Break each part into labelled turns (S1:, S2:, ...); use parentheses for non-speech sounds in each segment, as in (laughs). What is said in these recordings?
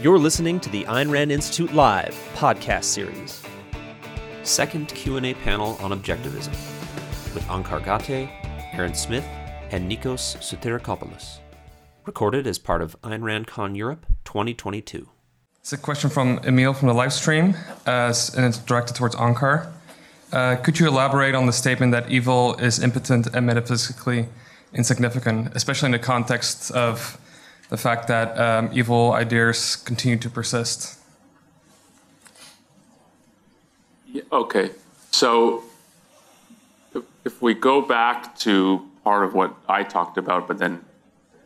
S1: You're listening to the Ayn Rand Institute Live podcast series. Second Q&A panel on objectivism with Onkar Ghate, Aaron Smith, and Nikos Sotirakopoulos. Recorded as part of Ayn Rand Con Europe 2022.
S2: It's a question from Emil from the live stream, uh, and it's directed towards Onkar. Uh, could you elaborate on the statement that evil is impotent and metaphysically insignificant, especially in the context of the fact that um, evil ideas continue to persist?
S3: Okay, so if, if we go back to part of what I talked about, but then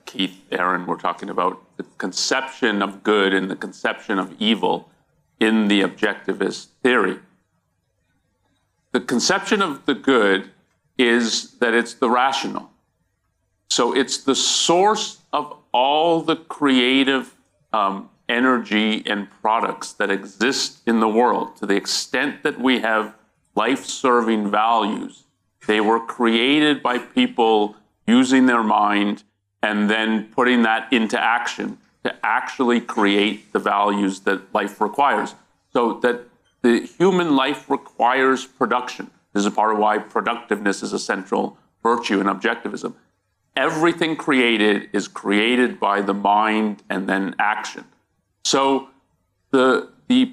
S3: Keith, Aaron were talking about the conception of good and the conception of evil in the objectivist theory. The conception of the good is that it's the rational. So it's the source of all the creative um, energy and products that exist in the world. To the extent that we have life serving values, they were created by people using their mind and then putting that into action to actually create the values that life requires. So that the human life requires production. This is part of why productiveness is a central virtue in objectivism. Everything created is created by the mind and then action. So the, the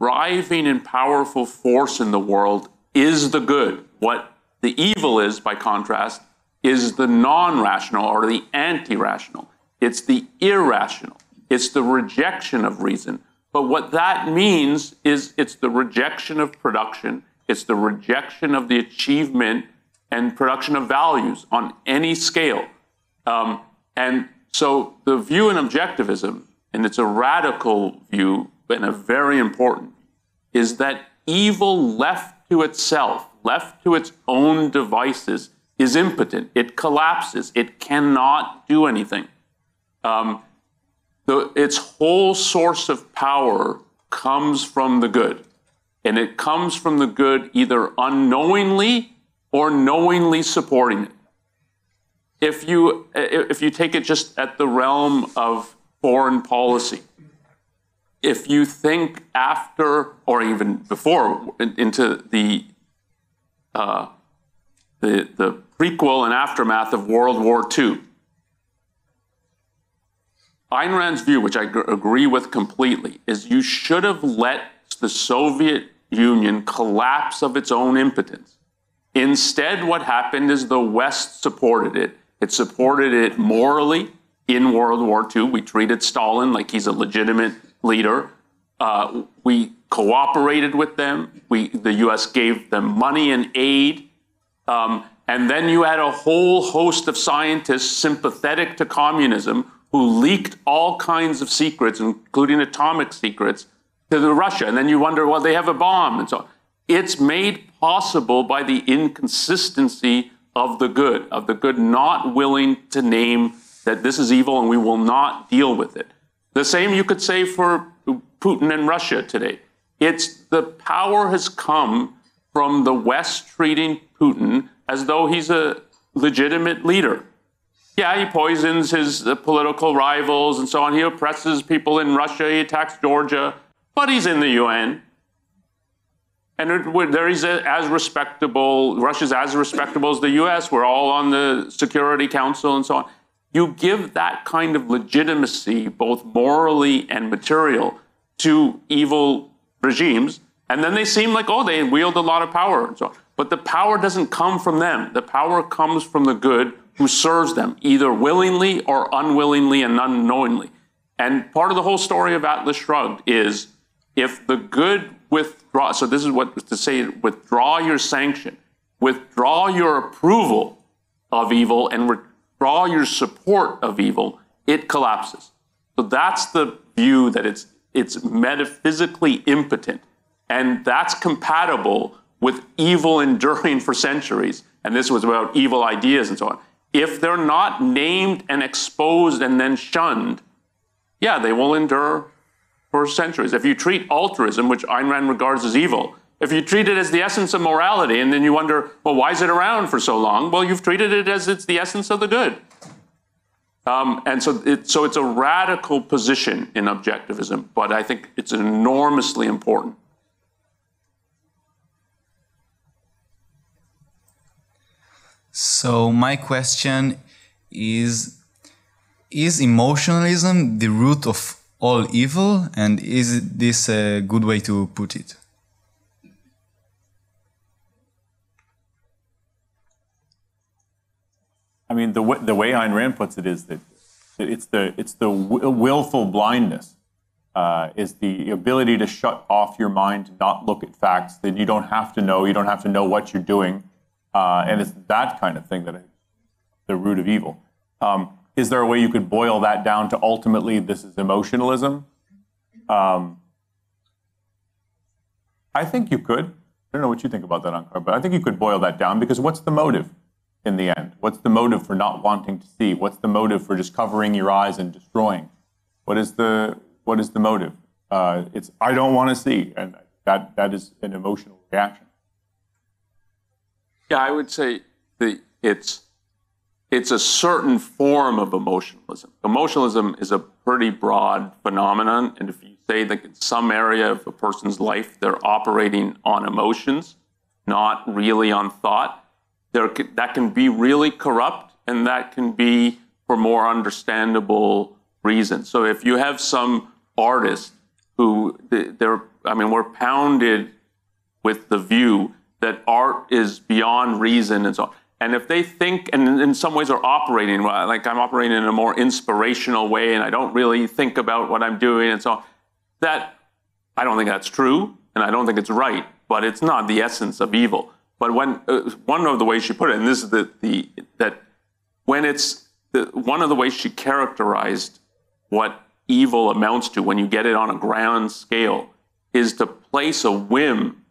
S3: driving and powerful force in the world is the good. What the evil is, by contrast, is the non rational or the anti rational. It's the irrational. It's the rejection of reason. But what that means is it's the rejection of production, it's the rejection of the achievement and production of values on any scale. Um, and so the view in objectivism, and it's a radical view and a very important, is that evil left to itself, left to its own devices, is impotent. It collapses. It cannot do anything. Um, the, its whole source of power comes from the good. And it comes from the good either unknowingly or knowingly supporting it. If you, if you take it just at the realm of foreign policy, if you think after or even before into the, uh, the, the prequel and aftermath of World War II, Ayn Rand's view, which I agree with completely, is you should have let the Soviet Union collapse of its own impotence. Instead, what happened is the West supported it. It supported it morally in World War II. We treated Stalin like he's a legitimate leader. Uh, we cooperated with them. We, the U.S. gave them money and aid. Um, and then you had a whole host of scientists sympathetic to communism who leaked all kinds of secrets, including atomic secrets, to Russia. And then you wonder, well, they have a bomb and so on. It's made possible by the inconsistency of the good, of the good not willing to name that this is evil and we will not deal with it. The same you could say for Putin and Russia today. It's the power has come from the West treating Putin as though he's a legitimate leader. Yeah, he poisons his uh, political rivals and so on. He oppresses people in Russia. He attacks Georgia, but he's in the UN. And there he's as respectable, Russia's as respectable as the US. We're all on the Security Council and so on. You give that kind of legitimacy, both morally and material, to evil regimes, and then they seem like, oh, they wield a lot of power and so on. But the power doesn't come from them. The power comes from the good who serves them, either willingly or unwillingly and unknowingly. And part of the whole story of Atlas Shrugged is if the good withdraw, so this is what to say withdraw your sanction, withdraw your approval of evil, and withdraw your support of evil, it collapses. So that's the view that it's, it's metaphysically impotent. And that's compatible with evil enduring for centuries. And this was about evil ideas and so on if they're not named and exposed and then shunned, yeah, they will endure for centuries. If you treat altruism, which Ayn Rand regards as evil, if you treat it as the essence of morality and then you wonder, well, why is it around for so long? Well, you've treated it as it's the essence of the good. Um, and so, it, so it's a radical position in objectivism, but I think it's enormously important.
S4: So my question is is emotionalism the root of all evil and is this a good way to put it?
S5: I mean, the, the way Ayn Rand puts it is that it's the, it's the willful blindness, uh, is the ability to shut off your mind, not look at facts, that you don't have to know, you don't have to know what you're doing. Uh, and it's that kind of thing that is the root of evil. Um, is there a way you could boil that down to ultimately this is emotionalism? Um, I think you could. I don't know what you think about that, Onkar, but I think you could boil that down because what's the motive in the end? What's the motive for not wanting to see? What's the motive for just covering your eyes and destroying? What is the what is the motive? Uh, it's I don't want to see, and that that is an emotional reaction.
S3: Yeah, I would say the it's it's a certain form of emotionalism. Emotionalism is a pretty broad phenomenon, and if you say that in some area of a person's life they're operating on emotions, not really on thought, there that can be really corrupt, and that can be for more understandable reasons. So if you have some artist who they're, I mean, we're pounded with the view that art is beyond reason and so on. And if they think, and in some ways are operating, like I'm operating in a more inspirational way and I don't really think about what I'm doing and so on, that I don't think that's true and I don't think it's right, but it's not the essence of evil. But when uh, one of the ways she put it, and this is the, the that when it's the, one of the ways she characterized what evil amounts to when you get it on a grand scale is to place a whim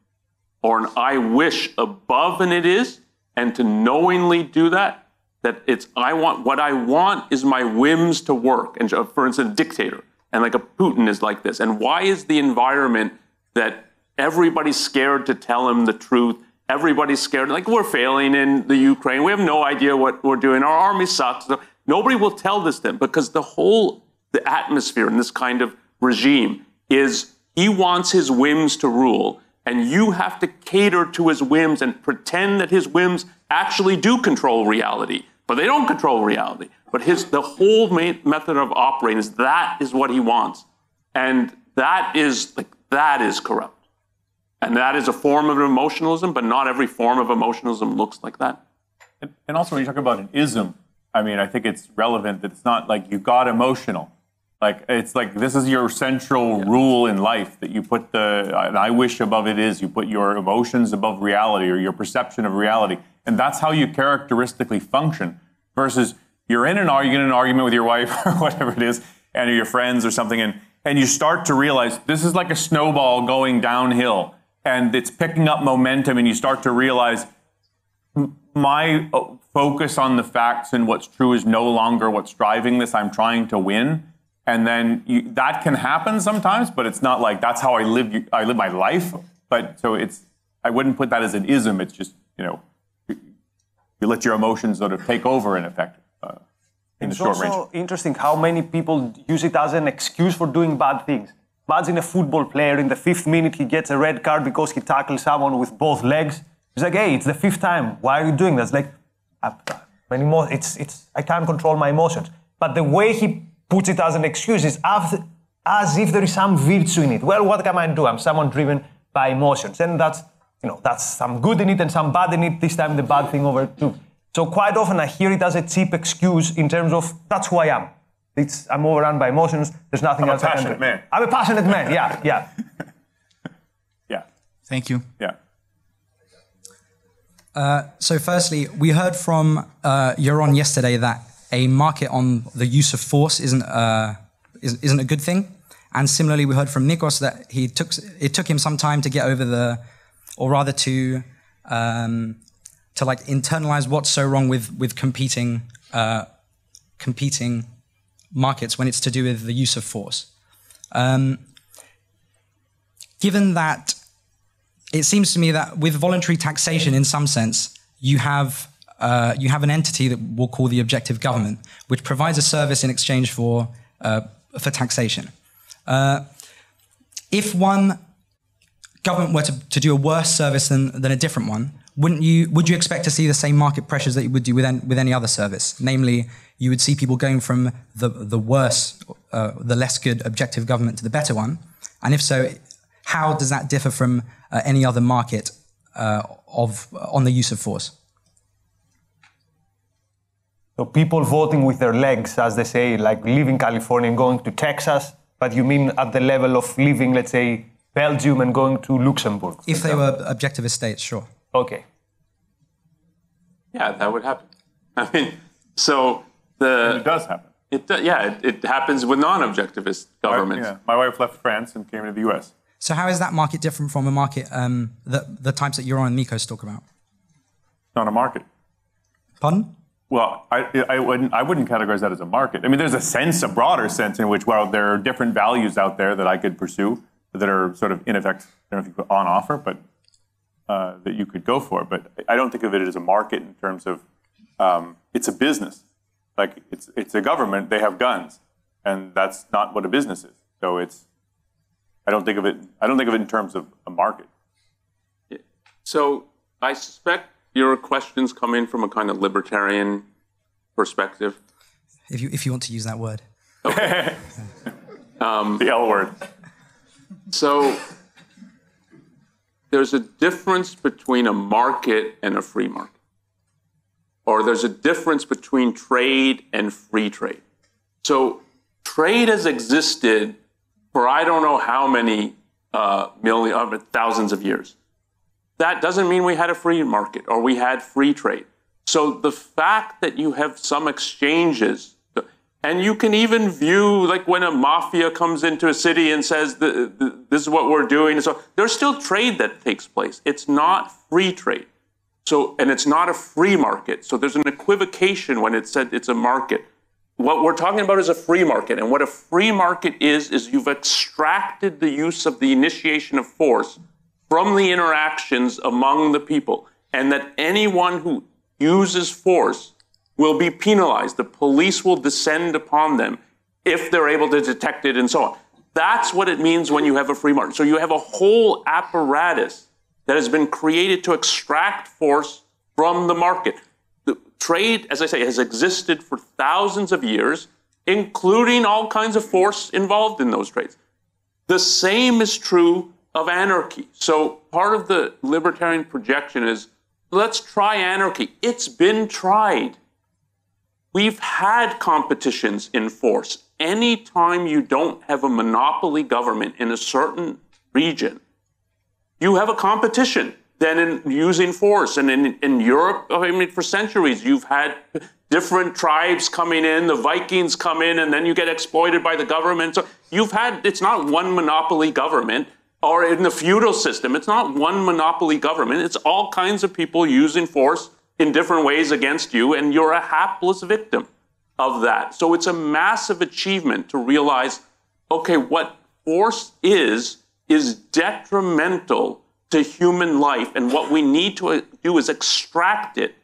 S3: or an I wish above an it is, and to knowingly do that, that it's I want what I want is my whims to work. And uh, for instance, a dictator and like a Putin is like this. And why is the environment that everybody's scared to tell him the truth? Everybody's scared. Like we're failing in the Ukraine. We have no idea what we're doing. Our army sucks. Nobody will tell this him because the whole the atmosphere in this kind of regime is he wants his whims to rule, and you have to cater to his whims and pretend that his whims actually do control reality, but they don't control reality. But his the whole method of operating is that is what he wants, and that is like that is corrupt. And that is a form of emotionalism, but not every form of emotionalism looks like that.
S5: And, and also, when you talk about an ism, I mean, I think it's relevant that it's not like you got emotional. Like it's like this is your central yeah. rule in life that you put the and I wish above it is you put your emotions above reality or your perception of reality, and that's how you characteristically function. Versus you're in an argument, an argument with your wife (laughs) or whatever it is, and your friends or something, and and you start to realize this is like a snowball going downhill and it's picking up momentum and you start to realize my uh, focus on the facts and what's true is no longer what's driving this i'm trying to win and then you, that can happen sometimes but it's not like that's how i live i live my life but so it's i wouldn't put that as an ism it's just you know you let your emotions sort of take over in effect uh, in
S6: it's
S5: the short
S6: also interesting how many people use it as an excuse for doing bad things Imagine a football player in the fifth minute, he gets a red card because he tackles someone with both legs. He's like, hey, it's the fifth time. Why are you doing that? It's like, emo- it's, it's, I can't control my emotions. But the way he puts it as an excuse is as, as if there is some virtue in it. Well, what can I do? I'm someone driven by emotions. And that's, you know, that's some good in it and some bad in it. This time the bad thing overtook. So quite often I hear it as a cheap excuse in terms of that's who I am. It's, I'm overrun by emotions. There's nothing
S5: I'm
S6: else
S5: a
S6: I can
S5: passionate
S6: do.
S5: man.
S6: I'm a passionate man. Yeah, yeah. (laughs)
S5: yeah.
S4: Thank you.
S5: Yeah.
S7: Uh, so, firstly, we heard from uh, Yaron yesterday that a market on the use of force isn't uh, isn't a good thing, and similarly, we heard from Nikos that he took it took him some time to get over the, or rather to, um, to like internalize what's so wrong with with competing, uh, competing markets when it's to do with the use of force. Um, given that it seems to me that with voluntary taxation, in some sense, you have uh, you have an entity that we'll call the objective government, which provides a service in exchange for uh, for taxation. Uh, if one government were to, to do a worse service than, than a different one, wouldn't you would you expect to see the same market pressures that you would do with, any, with any other service? Namely, you would see people going from the the worse, uh, the less good objective government to the better one, and if so, how does that differ from uh, any other market of on the use of force?
S6: So people voting with their legs, as they say, like leaving California and going to Texas, but you mean at the level of leaving, let's say, Belgium and going to Luxembourg? for
S7: If they
S6: example?
S7: were objectivist states, sure.
S6: Okay.
S3: Yeah, that would happen. (laughs) I mean, so the
S5: It does happen.
S3: It, do- yeah, it, it happens with non-objectivist governments.
S5: Yeah. My wife left France and came to the U.S.
S7: So how is that market different from a market um, that the types that Yaron and Nikos talk about?
S5: It's not a market.
S7: Pardon?
S5: Well, I, wouldn't, I wouldn't categorize that as a market. I mean, there's a sense, a broader sense in which, well, there are different values out there that I could pursue that are sort of in effect, I don't know if you on offer, but uh, that you could go for. But I don't think of it as a market in terms of um, it's a business. Like it's it's a government. They have guns, and that's not what a business is. So it's I don't think of it. I don't think of it in terms of a market.
S3: So I suspect your questions come in from a kind of libertarian perspective.
S7: If you if you want to use that word. (laughs)
S5: The L word.
S3: So there's a difference between a market and a free market. Or there's a difference between trade and free trade. So trade has existed for I don't know how many uh, million, uh, thousands of years. That doesn't mean we had a free market or we had free trade. So the fact that you have some exchanges, and you can even view like when a mafia comes into a city and says this is what we're doing. So there's still trade that takes place. It's not free trade. So and it's not a free market. So there's an equivocation when it said it's a market. What we're talking about is a free market, and what a free market is is you've extracted the use of the initiation of force from the interactions among the people, and that anyone who uses force will be penalized. The police will descend upon them if they're able to detect it and so on. That's what it means when you have a free market. So you have a whole apparatus that has been created to extract force from the market. The trade, as I say, has existed for thousands of years, including all kinds of force involved in those trades. The same is true of anarchy. So part of the libertarian projection is let's try anarchy. It's been tried. We've had competitions in force. Anytime you don't have a monopoly government in a certain region, you have a competition then in using force. And in, in Europe, I mean, for centuries, you've had different tribes coming in, the Vikings come in, and then you get exploited by the government. So you've had, it's not one monopoly government. Or in the feudal system, it's not one monopoly government. It's all kinds of people using force in different ways against you, and you're a hapless victim of that. So it's a massive achievement to realize okay, what force is, is detrimental to human life, and what we need to uh, do is extract it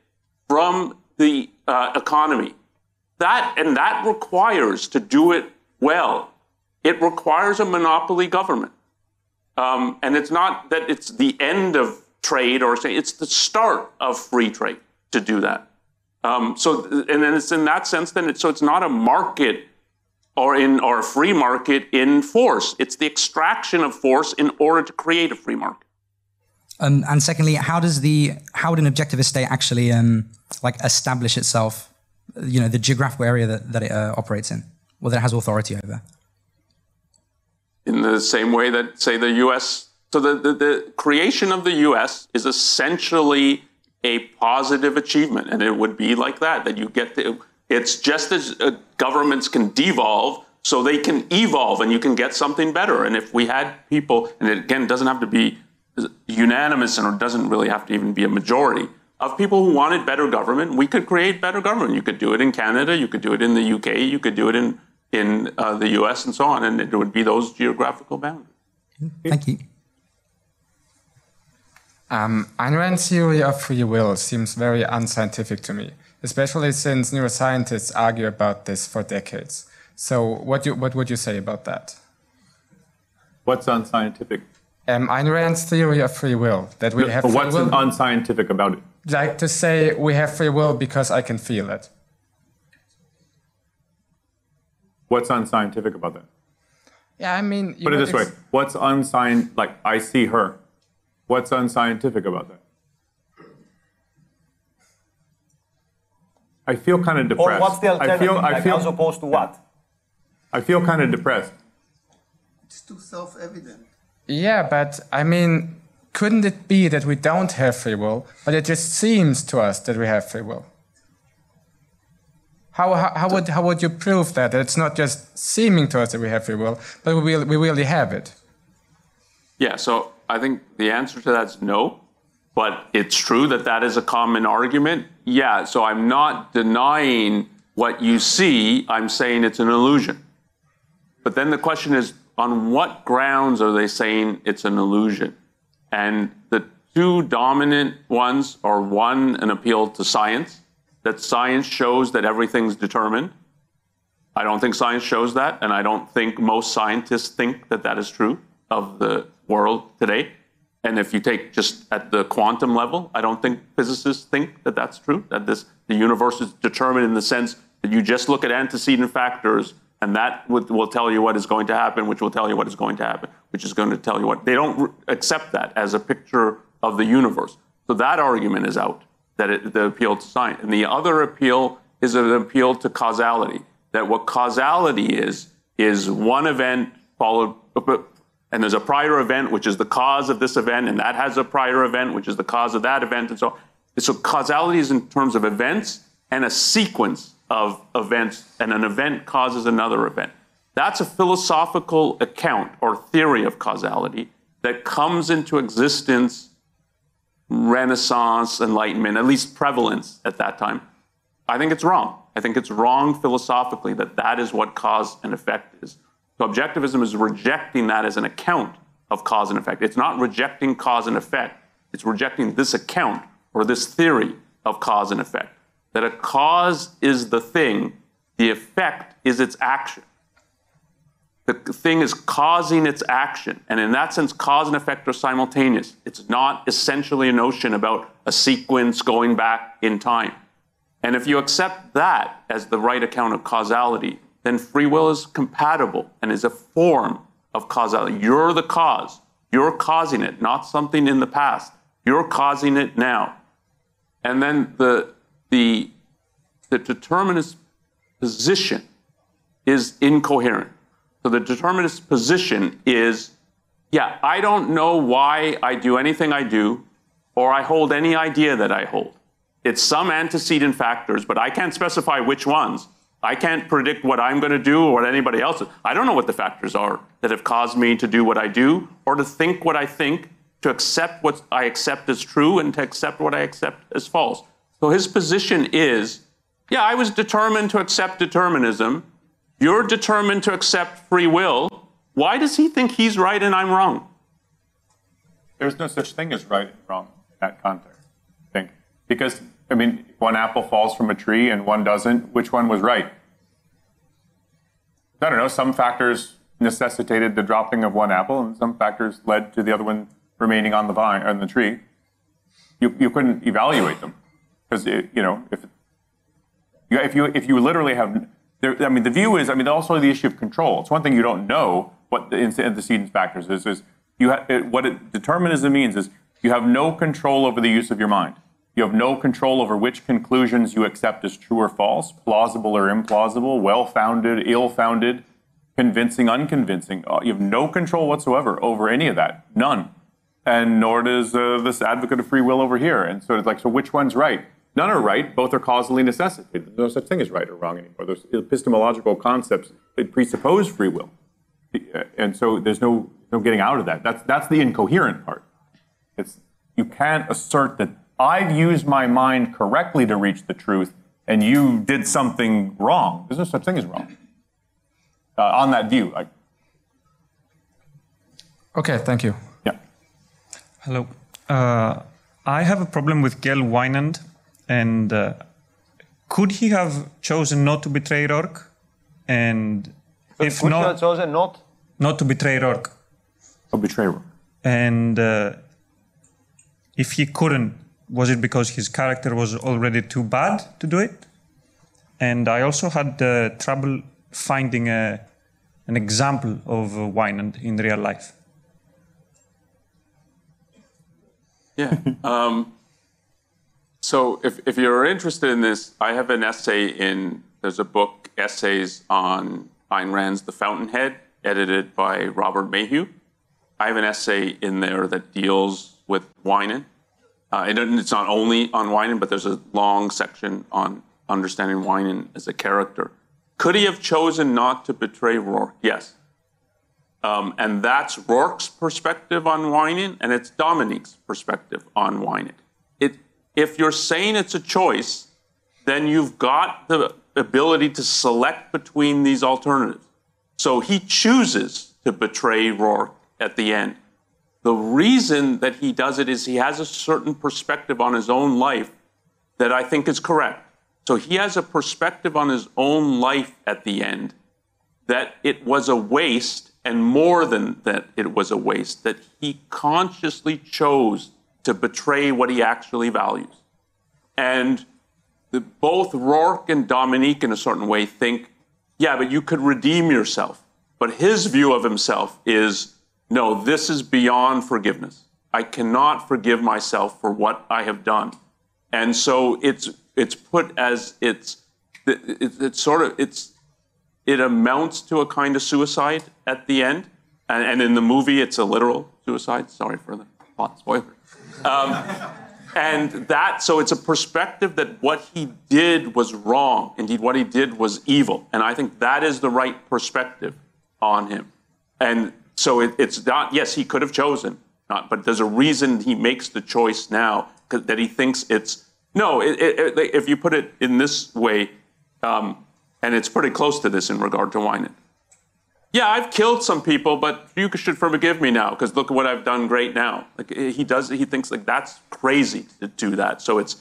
S3: from the uh, economy. That and that requires to do it well. It requires a monopoly government, um, and it's not that it's the end of trade or say it's the start of free trade to do that. Um, so, and then it's in that sense. Then it's so it's not a market or in or a free market in force. It's the extraction of force in order to create a free market.
S7: Um, and secondly, how does the how would an objectivist state actually um, like establish itself? You know, the geographical area that, that it uh, operates in, or that it has authority over.
S3: In the same way that, say, the U.S. So the, the, the creation of the U.S. is essentially a positive achievement, and it would be like that. That you get the, it's just as uh, governments can devolve, so they can evolve, and you can get something better. And if we had people, and it again doesn't have to be unanimous, and it doesn't really have to even be a majority of people who wanted better government, we could create better government. You could do it in Canada, you could do it in the UK, you could do it in in uh, the U.S. and so on, and it would be those geographical boundaries.
S7: Thank you.
S8: Um, Ayn Rand's theory of free will seems very unscientific to me, especially since neuroscientists argue about this for decades. So, what, you, what would you say about that?
S5: What's unscientific?
S8: Um, Ayn Rand's theory of free will, that we have
S5: But
S8: free
S5: what's
S8: will,
S5: unscientific about it?
S8: like to say we have free will because I can feel it.
S5: What's unscientific about that?
S8: Yeah, I mean, you
S5: Put it
S8: know,
S5: this way: What's unscientific? Like I see her. What's unscientific about that? I feel kind of depressed.
S6: Or
S5: depressed.
S6: what's the
S5: I
S6: alternative?
S5: feel. I
S6: like,
S5: feel.
S6: as opposed to what?
S5: I feel kind of depressed.
S9: It's too self-evident.
S8: Yeah, but I mean, couldn't it be that we don't have free will, but it just seems to us that we have free will? How, how, how, would, how would you prove that? That it's not just seeming to us that we have free will, but we, we really have it?
S3: Yeah, so I think the answer to that is no. But it's true that that is a common argument. Yeah, so I'm not denying what you see, I'm saying it's an illusion. But then the question is on what grounds are they saying it's an illusion? And the two dominant ones are one, an appeal to science, that science shows that everything's determined. I don't think science shows that, and I don't think most scientists think that that is true of the world today. And if you take just at the quantum level, I don't think physicists think that that's true, that this, the universe is determined in the sense that you just look at antecedent factors and that would, will tell you what is going to happen, which will tell you what is going to happen, which is going to tell you what. They don't accept that as a picture of the universe. So that argument is out, that it, the appeal to science. And the other appeal is an appeal to causality, that what causality is, is one event followed, and there's a prior event, which is the cause of this event, and that has a prior event, which is the cause of that event, and so on. So causality is in terms of events and a sequence of events, and an event causes another event. That's a philosophical account or theory of causality that comes into existence, Renaissance, Enlightenment, at least prevalence at that time. I think it's wrong. I think it's wrong philosophically that that is what cause and effect is. So objectivism is rejecting that as an account of cause and effect. It's not rejecting cause and effect. It's rejecting this account or this theory of cause and effect. That a cause is the thing, the effect is its action. The thing is causing its action. And in that sense, cause and effect are simultaneous. It's not essentially a notion about a sequence going back in time. And if you accept that as the right account of causality, then free will is compatible and is a form of causality. You're the cause. You're causing it, not something in the past. You're causing it now. And then the, the, the determinist position is incoherent. So the determinist position is yeah, I don't know why I do anything I do or I hold any idea that I hold. It's some antecedent factors, but I can't specify which ones. I can't predict what I'm going to do or what anybody else. Is. I don't know what the factors are that have caused me to do what I do or to think what I think, to accept what I accept as true and to accept what I accept as false. So his position is yeah, I was determined to accept determinism. You're determined to accept free will. Why does he think he's right and I'm wrong?
S5: There's no such thing as right and wrong in that context, I think. Because, I mean, one apple falls from a tree and one doesn't. Which one was right? I don't know. Some factors necessitated the dropping of one apple, and some factors led to the other one remaining on the vine on the tree. You, you couldn't evaluate them because you know if if you if you literally have there, I mean the view is I mean also the issue of control. It's one thing you don't know what the antecedent factors is is you ha- it, what it, determinism means is you have no control over the use of your mind. You have no control over which conclusions you accept as true or false, plausible or implausible, well-founded, ill-founded, convincing, unconvincing. Uh, You have no control whatsoever over any of that, none. And nor does uh, this advocate of free will over here. And so it's like, so which one's right? None are right. Both are causally necessitated. There's no such thing as right or wrong anymore. Those epistemological concepts that presuppose free will, and so there's no no getting out of that. That's that's the incoherent part. It's you can't assert that I've used my mind correctly to reach the truth, and you did something wrong. There's no such thing as wrong. Uh, on that view, like
S8: Okay, thank you.
S5: yeah.
S2: Hello.
S10: Uh, I have a problem with Gail Wynand, and uh, could he have chosen not to betray Roark? And if
S6: Could you have
S10: not,
S6: chosen not?
S10: not to betray Roark.
S5: A betrayer.
S10: And uh, if he couldn't, was it because his character was already too bad to do it? And I also had uh, trouble finding a, an example of uh, Wynand in real life.
S3: Yeah. (laughs) Um, so if, if you're interested in this, I have an essay in, there's a book, Essays on Ayn Rand's The Fountainhead, edited by Robert Mayhew. I have an essay in there that deals with Wynand. Uh, it it's not only on Wynand, but there's a long section on understanding Wynand as a character. Could he have chosen not to betray Roark? Yes. Um, and that's Roark's perspective on Wynand, and it's Dominique's perspective on Wynand. If you're saying it's a choice, then you've got the ability to select between these alternatives. So he chooses to betray Roark at the end. The reason that he does it is he has a certain perspective on his own life that I think is correct. So he has a perspective on his own life at the end that it was a waste, and more than that, it was a waste, that he consciously chose to betray what he actually values. And the, both Roark and Dominique, in a certain way, think, yeah, but you could redeem yourself. But his view of himself is, no, this is beyond forgiveness. I cannot forgive myself for what I have done. And so it's it's put as it's it's, it's sort of it's it amounts to a kind of suicide at the end. And, and in the movie, it's a literal suicide. Sorry for the plot spoiler. Um, and that, so it's a perspective that what he did was wrong. Indeed, what he did was evil. And I think that is the right perspective on him. And so it, it's not, yes, he could have chosen, not, but there's a reason he makes the choice now that he thinks it's, no, it, it, if you put it in this way, um, and it's pretty close to this in regard to Wynand. Yeah, I've killed some people, but you should forgive me now because look at what I've done great now. Like he does, he thinks like that's crazy to do that. So it's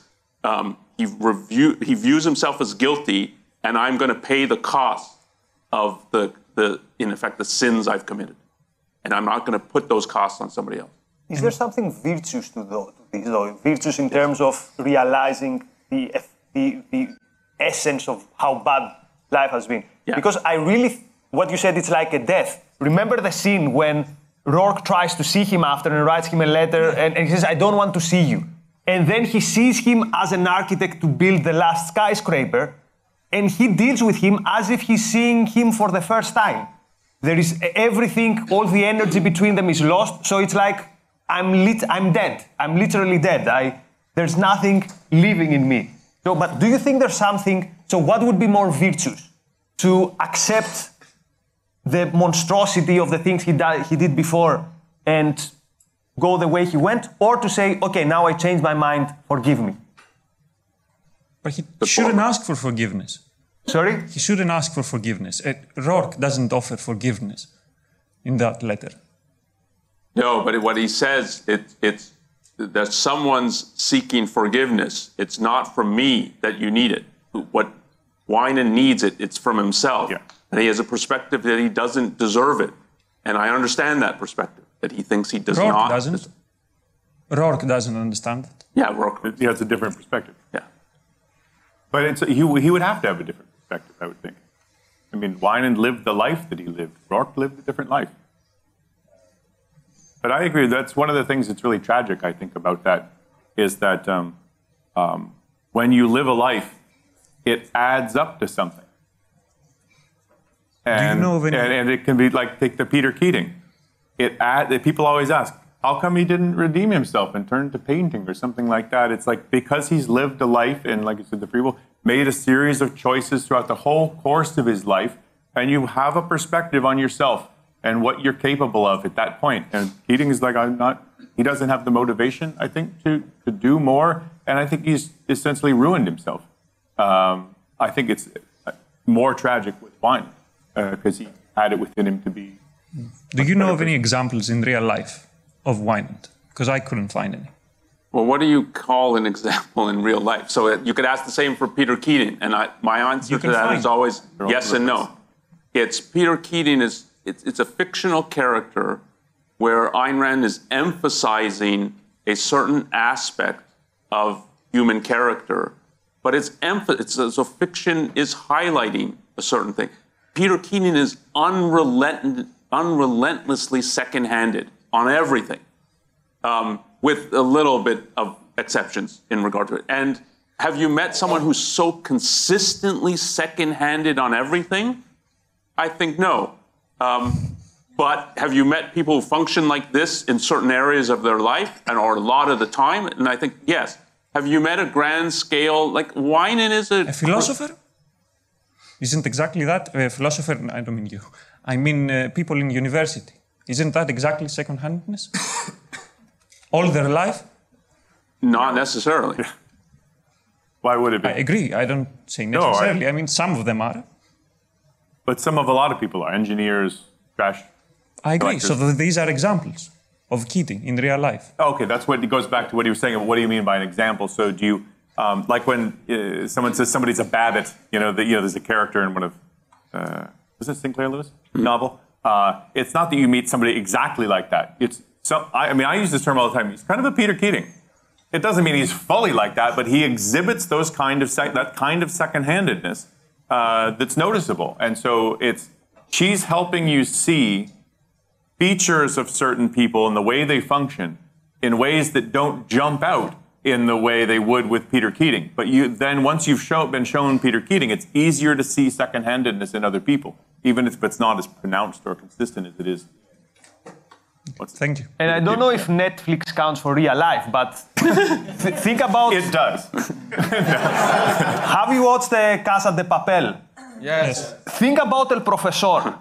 S3: um, he review he views himself as guilty, and I'm going to pay the cost of the the in effect the sins I've committed, and I'm not going to put those costs on somebody else.
S6: Is there something virtuous to, tho- to this, though? Virtuous in terms of realizing the, the, the essence of how bad life has been. Because I really, what you said, it's like a death. Remember the scene when Roark tries to see him after and writes him a letter and, and he says, I don't want to see you. And then he sees him as an architect to build the last skyscraper and he deals with him as if he's seeing him for the first time. There is everything, all the energy between them is lost. So it's like I'm lit, I'm dead. I'm literally dead. I, there's nothing living in me. So, but do you think there's something? So, what would be more virtuous? To accept the monstrosity of the things he, di- he did before and go the way he went, or to say, okay, now I changed my mind, forgive me.
S10: But he shouldn't ask for forgiveness.
S6: Sorry?
S10: He shouldn't ask for forgiveness. Uh, Roark doesn't offer forgiveness in that letter.
S3: No, but what he says, it, it's that someone's seeking forgiveness. It's not from me that you need it. What Wynand needs it, it's from himself. And he has a perspective that he doesn't deserve it. And I understand that perspective, that he thinks he does
S10: not.
S3: Roark not.
S10: doesn't. Roark doesn't understand.
S3: Yeah, Roark.
S5: Yeah, it's a different perspective.
S3: Yeah.
S5: But it's, he, he would have to have a different perspective, I would think. I mean, Wynand lived the life that he lived. Roark lived a different life. But I agree. That's one of the things that's really tragic, I think, about that is that um, um, when you live a life, it adds up to something. And,
S10: know of any-
S5: and, and it can be like take the Peter Keating. It add, that people always ask, how come he didn't redeem himself and turn to painting or something like that? It's like because he's lived a life and, like you said, the free will made a series of choices throughout the whole course of his life, and you have a perspective on yourself and what you're capable of at that point. And Keating is like, I'm not. He doesn't have the motivation, I think, to to do more, and I think he's essentially ruined himself. Um, I think it's more tragic with Wynand Uh, because he had it within him to be
S10: Do you know of any examples in real life of Wynand? Because I couldn't find any.
S3: Well, what do you call an example in real life? So uh, you could ask the same for Peter Keating, and I, my answer
S10: You
S3: to
S10: can
S3: that
S10: find.
S3: is always
S5: They're
S3: yes and no. It's Peter Keating is it's, it's a fictional character where Ayn Rand is emphasizing a certain aspect of human character, but it's emph- it's so fiction is highlighting a certain thing. Peter Keating is unrelent- unrelentlessly second-handed on everything um, with a little bit of exceptions in regard to it. And have you met someone who's so consistently second-handed on everything? I think no. Um, but have you met people who function like this in certain areas of their life, and or a lot of the time? And I think yes. Have you met a grand scale like Wynand is a,
S10: A philosopher? Isn't exactly that? A philosopher, I don't mean you. I mean uh, people in university. Isn't that exactly second handedness? (laughs) All their life?
S3: Not necessarily.
S5: Why would it be?
S10: I agree. I don't say
S5: No, I-
S10: necessarily. I, mean, some of them are.
S5: But some of a lot of people are engineers, trash.
S10: I agree. So
S5: collectors.
S10: th- these are examples of Keating in real life.
S5: Okay, that's what it goes back to what he was saying. What do you mean by an example? So do you um, like when uh, someone says somebody's a Babbitt? You know, that you know, there's a character in one of uh, was it Sinclair Lewis novel? Uh, it's not that you meet somebody exactly like that. It's so. I, I mean, I use this term all the time. He's kind of a Peter Keating. It doesn't mean he's fully like that, but he exhibits those kind of sec- that kind of second-handedness uh, that's noticeable. And so it's she's helping you see features of certain people and the way they function in ways that don't jump out in the way they would with Peter Keating. But you then once you've show, been shown Peter Keating, it's easier to see second-handedness in other people, even if it's not as pronounced or consistent as it is.
S10: Thank you.
S6: And I don't know if Netflix counts for real life, but (laughs) th- think about.
S5: It does. (laughs)
S6: Have you watched uh, Casa de Papel?
S8: Yes.
S6: Think about El Profesor.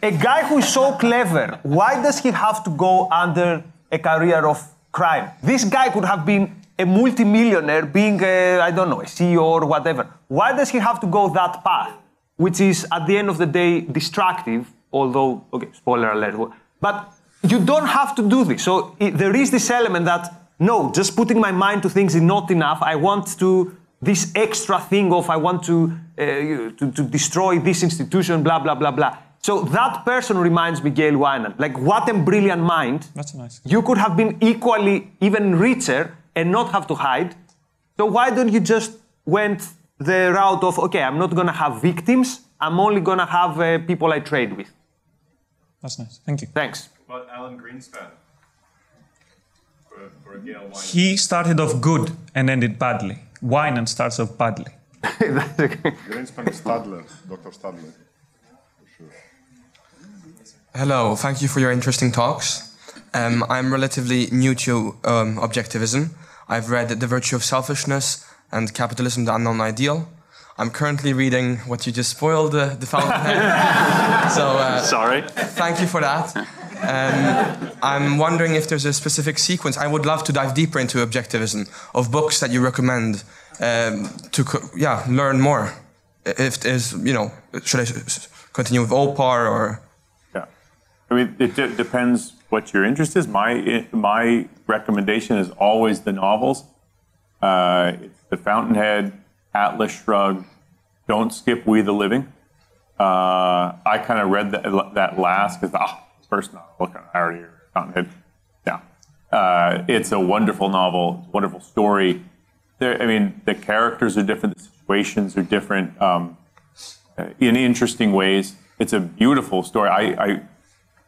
S6: A guy who is so clever, why does he have to go under a career of crime? This guy could have been a multimillionaire, being, a, I don't know, a CEO or whatever. Why does he have to go that path, which is at the end of the day destructive? Although, okay, spoiler alert. But you don't have to do this. So i there is this element that no, just putting my mind to things is not enough. I want to this extra thing of I want to uh, to, to destroy this institution, blah blah blah blah. So that person reminds me Gail Wynand. Like what a brilliant mind.
S10: That's nice.
S6: You could have been equally even richer and not have to hide. So why don't you just went the route of okay, I'm not gonna have victims. I'm only gonna have uh, people I trade with.
S10: That's nice. Thank you.
S6: Thanks.
S11: About Alan Greenspan. For, for Gail Wynand.
S10: He started off good and ended badly. Wynand starts off badly. (laughs)
S11: Greenspan is Stadler, Dr. Stadler. Sure.
S12: Hello, thank you for your interesting talks. Um, I'm relatively new to um, objectivism. I've read The Virtue of Selfishness and Capitalism, the Unknown Ideal. I'm currently reading what you just spoiled, uh, The Fountainhead. (laughs) so, uh,
S3: Sorry.
S12: thank you for that. Um, I'm wondering if there's a specific sequence. I would love to dive deeper into objectivism of books that you recommend um, to, co- yeah, learn more. If is you know, should I continue with OPAR or?
S5: Yeah. I mean, it de- depends what your interest is. My my recommendation is always the novels. Uh, the Fountainhead, Atlas Shrugged. Don't skip We the Living. Uh, I kind of read that, that last because ah, first novel. I already read Fountainhead. Yeah, uh, it's a wonderful novel, wonderful story. There, I mean, the characters are different, the situations are different um, in interesting ways. It's a beautiful story. I, I,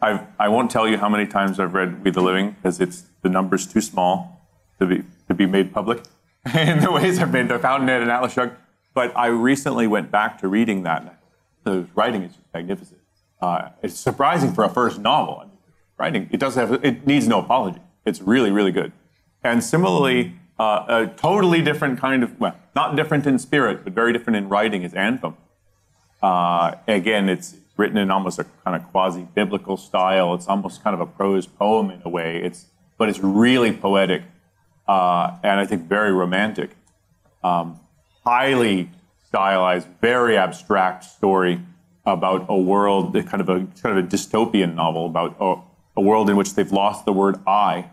S5: I've, I won't tell you how many times I've read We the Living because it's the number's too small to be to be made public (laughs) in the ways I've made the Fountainhead and Atlas Shrugged. But I recently went back to reading that. The writing is magnificent. Uh, it's surprising for a first novel. I mean, writing it does have it needs no apology. It's really really good. And similarly, uh, a totally different kind of well, not different in spirit, but very different in writing is Anthem. Uh, again, it's written in almost a kind of quasi-biblical style. It's almost kind of a prose poem in a way. It's but it's really poetic uh, and I think very romantic. Um, highly stylized, very abstract story about a world, kind of a kind of a dystopian novel about a, a world in which they've lost the word "I."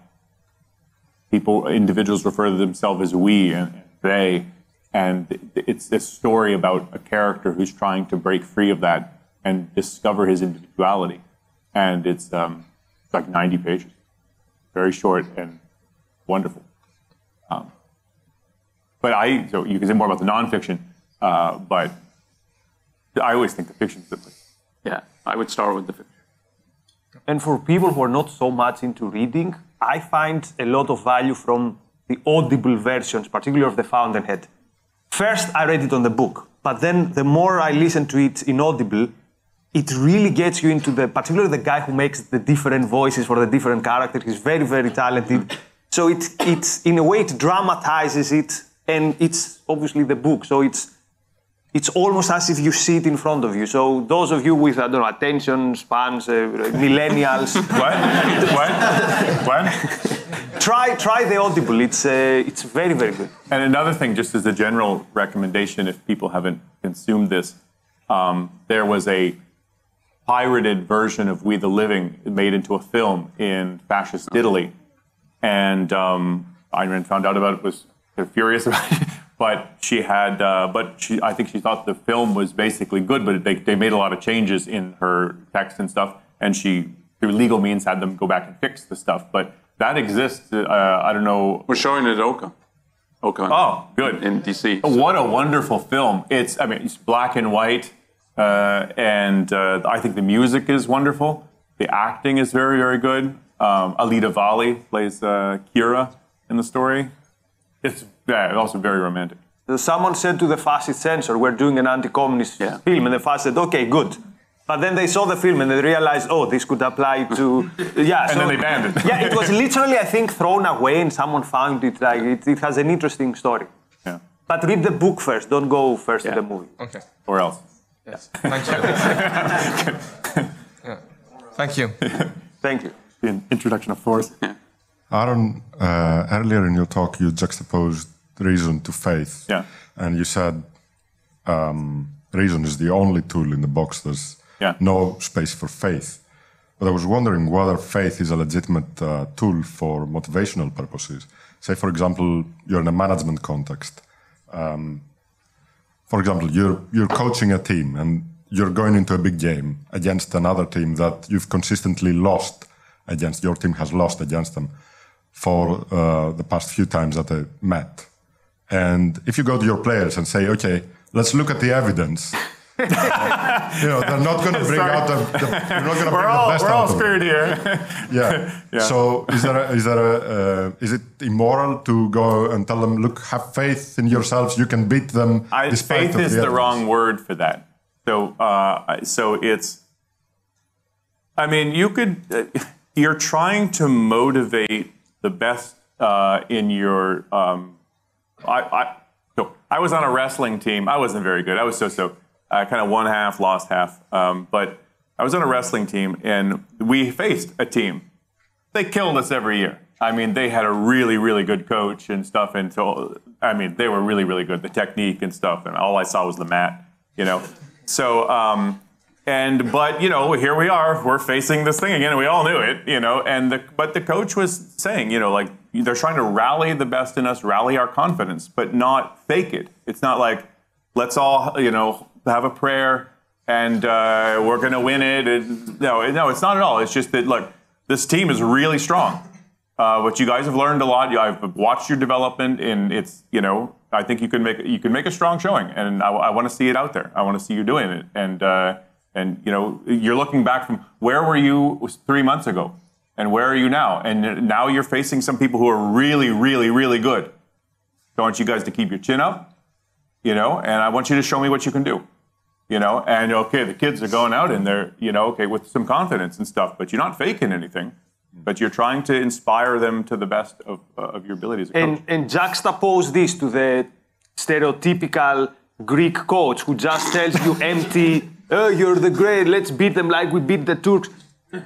S5: people, individuals refer to themselves as we and they, and it's a story about a character who's trying to break free of that and discover his individuality. And it's um, like 90 pages, very short and wonderful. Um, but I, so you can say more about the nonfiction, uh, but I always think the fiction's the place.
S3: Yeah, I would start with the fiction.
S6: And for people who are not so much into reading, I find a lot of value from the audible versions, particularly of The Fountainhead. First, I read it on the book, but then the more I listen to it in audible, it really gets you into the, particularly the guy who makes the different voices for the different characters. He's very, very talented. So it, it's in a way, it dramatizes it, and it's obviously the book. So it's it's almost as if you see it in front of you. So those of you with I don't know attention spans, uh, millennials, (laughs)
S5: what? what? What?
S6: try try the Audible. It's uh, it's very very good.
S5: And another thing, just as a general recommendation, if people haven't consumed this, um, there was a pirated version of We the Living made into a film in fascist Italy, and um, Ayn Rand found out about it, was furious (laughs) about it but she had, uh, but she, I think she thought the film was basically good, but they, they made a lot of changes in her text and stuff, and she, through legal means, had them go back and fix the stuff. But that exists. Uh, I don't know.
S3: We're showing it at Oka. Oka.
S5: Oh, good.
S3: In DC.
S5: What a wonderful film! It's, I mean, it's black and white, uh, and uh, I think the music is wonderful. The acting is very, very good. Um, Alida Valli plays uh, Kira in the story. It's yeah, also very romantic.
S6: Someone said to the fascist censor, "We're doing an anti-communist
S3: Yeah.
S6: film," and the fascist said, "Okay, good." But then they saw the film and they realized, "Oh, this could apply to (laughs) yeah."
S5: And then they banned it.
S6: yeah, it was (laughs) literally, I think, thrown away, and someone found it. Like it, it has an interesting story.
S5: Yeah.
S6: But read the book first. Don't go first to the movie.
S12: Okay.
S5: Or else.
S12: Yes. Thank you. Yeah. Thank you.
S6: Thank you.
S5: The introduction of force. (laughs)
S11: Yaron, uh, earlier in your talk, you juxtaposed reason to faith.
S5: Yeah.
S11: And you said um, reason is the only tool in the box. There's
S5: Yeah.
S11: no space for faith. But I was wondering whether faith is a legitimate uh, tool for motivational purposes. Say, for example, you're in a management context. Um, for example, you're you're coaching a team and you're going into a big game against another team that you've consistently lost against. Your team has lost against them for uh, the past few times that they met. And if you go to your players and say, "Okay, let's look at the evidence," you know they're not going to bring
S5: Sorry.
S11: out the, the you're not going to
S5: We're
S11: bring
S5: all,
S11: the best
S5: we're all
S11: out of them.
S5: screwed here. (laughs)
S11: Yeah. (laughs)
S5: Yeah.
S11: So is there a, is there a uh, is it immoral to go and tell them, look, have faith in yourselves, you can beat them.
S5: I, faith
S11: of
S5: is
S11: the
S5: the wrong word for that. So, uh, so it's. I mean, you could. Uh, you're trying to motivate the best uh, in your. Um, I, I, so I was on a wrestling team. I wasn't very good. I was so-so. I kind of won half, lost half. Um, but I was on a wrestling team, and we faced a team they killed us every year. I mean, they had a really, really good coach and stuff. And so, I mean, they were really, really good. The technique and stuff, and all I saw was the mat, you know. So, um, and but you know, here we are. We're facing this thing again, and we all knew it, you know. And the but the coach was saying, you know, like they're trying to rally the best in us, rally our confidence, but not fake it. It's not like let's all, you know, have a prayer and uh, we're going to win it. And, no, no, it's not at all. It's just that look, this team is really strong. Uh, but you guys have learned a lot. I've watched your development, and it's you know I think you can make you can make a strong showing, and I, I want to see it out there. I want to see you doing it, and uh, and you know you're looking back from where were you three months ago, and where are you now? And now you're facing some people who are really, really, really good. So I want you guys to keep your chin up, you know, and I want you to show me what you can do you know and okay the kids are going out and they're you know okay with some confidence and stuff but you're not faking anything but you're trying to inspire them to the best of, uh, of your abilities as a coach.
S6: And, and juxtapose this to the stereotypical Greek coach who just tells you empty, oh, you're the great, let's beat them like we beat the Turks.
S11: I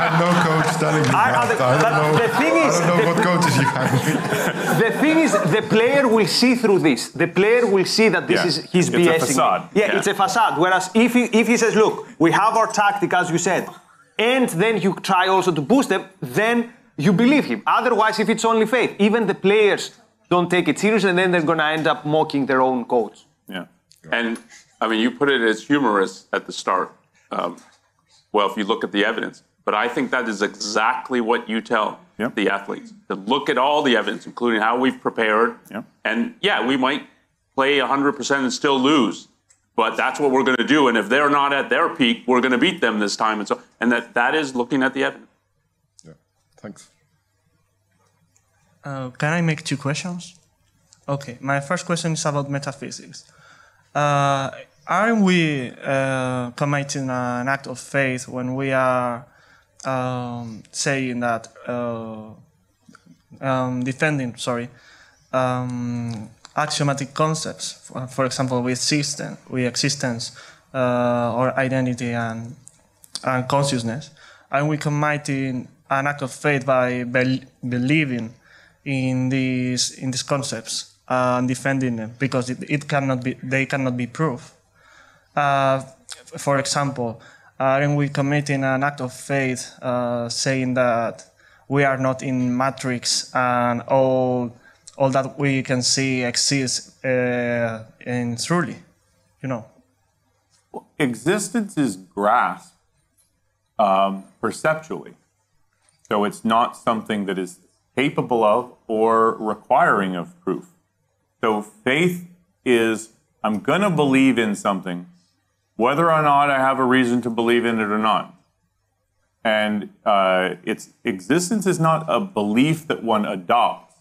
S11: had no coach telling me
S6: I-
S11: that.
S6: the-
S11: I don't know.
S6: the thing is-
S11: I don't know what coaches you have.
S6: The thing is, the player will see through this. The player will see that this
S5: Yeah.
S6: is he's
S5: It's a facade.
S6: Yeah,
S5: Yeah.
S6: it's a facade. Whereas if he, if he says, look, we have our tactic as you said, and then you try also to boost them, then you believe him. Otherwise, if it's only faith, even the players don't take it seriously, and then they're going to end up mocking their own coach.
S3: Yeah. And I mean, you put it as humorous at the start. Um, well, if you look at the evidence, but I think that is exactly what you tell the athletes to look at all the evidence, including how we've prepared. And yeah, we might play 100% and still lose, but that's what we're going to do. And if they're not at their peak, we're going to beat them this time. And so, and that that is looking at the evidence. Yeah.
S11: Thanks.
S13: Uh, can I make two questions? Okay, my first question is about metaphysics. Uh, aren't we uh, committing an act of faith when we are um, saying that, uh, um, defending, sorry, um, axiomatic concepts, for, for example, with existence, with existence uh, or identity and, and consciousness? Aren't we committing an act of faith by bel- believing in these in these concepts uh, and defending them because it, it cannot be they cannot be proved. Uh, for example, aren't we committing an act of faith uh, saying that we are not in matrix and all all that we can see exists uh, in truly, you know?
S5: Existence is grasped um, perceptually. So it's not something that is capable of or requiring of proof. So faith is I'm going to believe in something, whether or not I have a reason to believe in it or not. And uh, its existence is not a belief that one adopts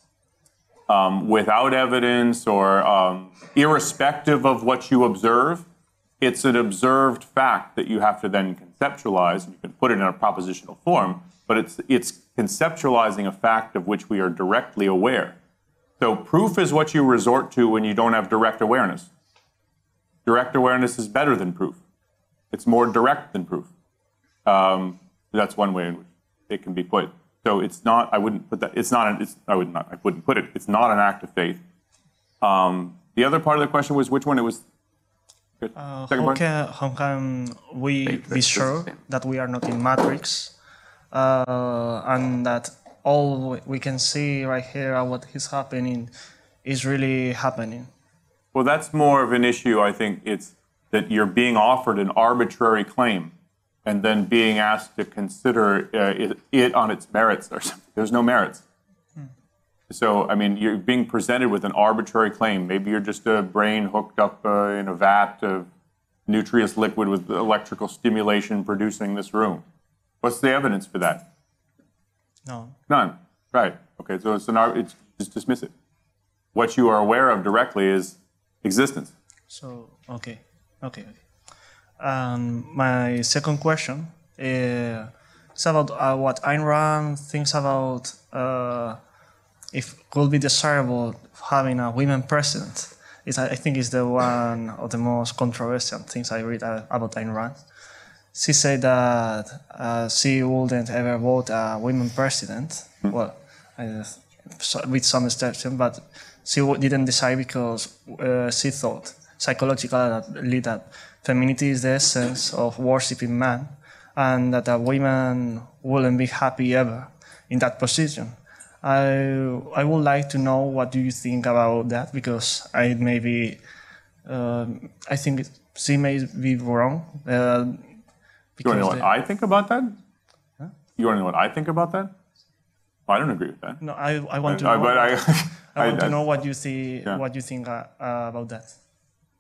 S5: um, without evidence or um, irrespective of what you observe. It's an observed fact that you have to then conceptualize. and You can put it in a propositional form, but it's, it's conceptualizing a fact of which we are directly aware. So proof is what you resort to when you don't have direct awareness. Direct awareness is better than proof. It's more direct than proof. Um, that's one way in which it can be put. So it's not. I wouldn't put that. It's not. An, it's, I would not. I wouldn't put it. It's not an act of faith. Um, the other part of the question was which one it was.
S13: Uh,
S5: Second
S13: how,
S5: part.
S13: can, how can we
S5: Faith,
S13: be sure that we are not in matrix uh, and that all we can see right here and what is happening is really happening?
S5: Well, that's more of an issue. I think it's that you're being offered an arbitrary claim and then being asked to consider uh, it, it on its merits or something. There's no merits. So, I mean, you're being presented with an arbitrary claim. Maybe you're just a brain hooked up uh, in a vat of nutritious liquid with electrical stimulation producing this room. What's the evidence for that?
S13: No.
S5: None. Right. Okay. So it's an it's just dismiss it. What you are aware of directly is existence.
S13: So, okay, okay, okay. Um, my second question uh, is about uh, what Ayn Rand thinks about uh, if it could be desirable having a women president. It's, I think it's the one of the most controversial things I read uh, about Ayn Rand. She said that uh, she wouldn't ever vote a women president. Well, I with some exception, but she didn't decide because uh, she thought psychologically that femininity is the essence of worshipping man, and that a woman wouldn't be happy ever in that position. I I would like to know what do you think about that because I maybe um, I think it- she may be wrong. Uh,
S5: You want to know what I think about that? You want to know what I think about that? I don't agree with that.
S13: No, I, I want to
S5: I- but (laughs) I-
S13: I want
S5: I-
S13: to know what you think.
S5: Yeah.
S13: What you think uh, uh, about that?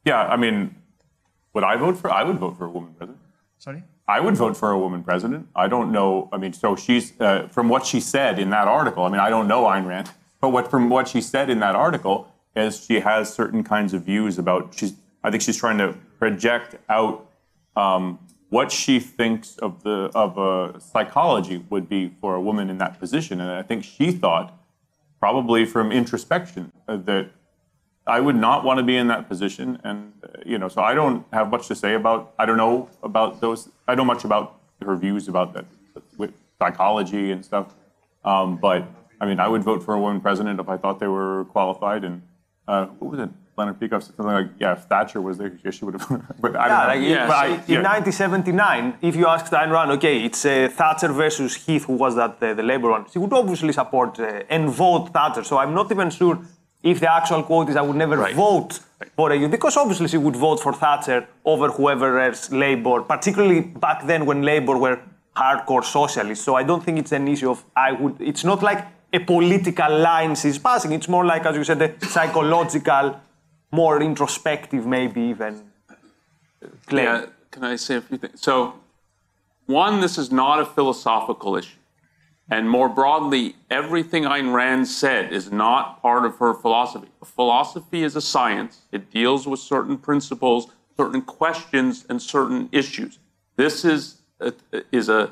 S5: Yeah, I mean, would I vote for? I would vote for a woman president.
S13: Sorry.
S5: I would vote for a woman president. I don't know. I mean, so she's uh, from what she said in that article. I mean, I don't know Ayn Rand, but what from what she said in that article is she has certain kinds of views about. She's. I think she's trying to project out um, what she thinks of the of a psychology would be for a woman in that position, and I think she thought, probably from introspection, uh, that I would not want to be in that position, and uh, you know, so I don't have much to say about. I don't know about those. I don't much about her views about that with psychology and stuff. Um, but I mean, I would vote for a woman president if I thought they were qualified. And uh, what was it? Leonard Peikoff said something like, "Yeah, if Thatcher was there, yeah, she would have." (laughs) but I
S6: Yeah,
S5: don't know.
S6: like
S5: Yeah,
S6: but
S5: so-
S6: in 1979, if you asked Ayn Rand, okay, it's uh, Thatcher versus Heath, who was that uh, the Labour one, she would obviously support uh, and vote Thatcher. So I'm not even sure if the actual quote is I would never vote for a youth, because obviously she would vote for Thatcher over whoever else Labour, particularly back then when Labour were hardcore socialists. So I don't think it's an issue of I would. It's not like a political line she's passing. It's more like, as you said, a psychological, more introspective, maybe even uh, claim.
S3: Yeah, can I say a few things? So, one, this is not a philosophical issue. And more broadly, everything Ayn Rand said is not part of her philosophy. Philosophy is a science, it deals with certain principles, certain questions, and certain issues. This is a, is a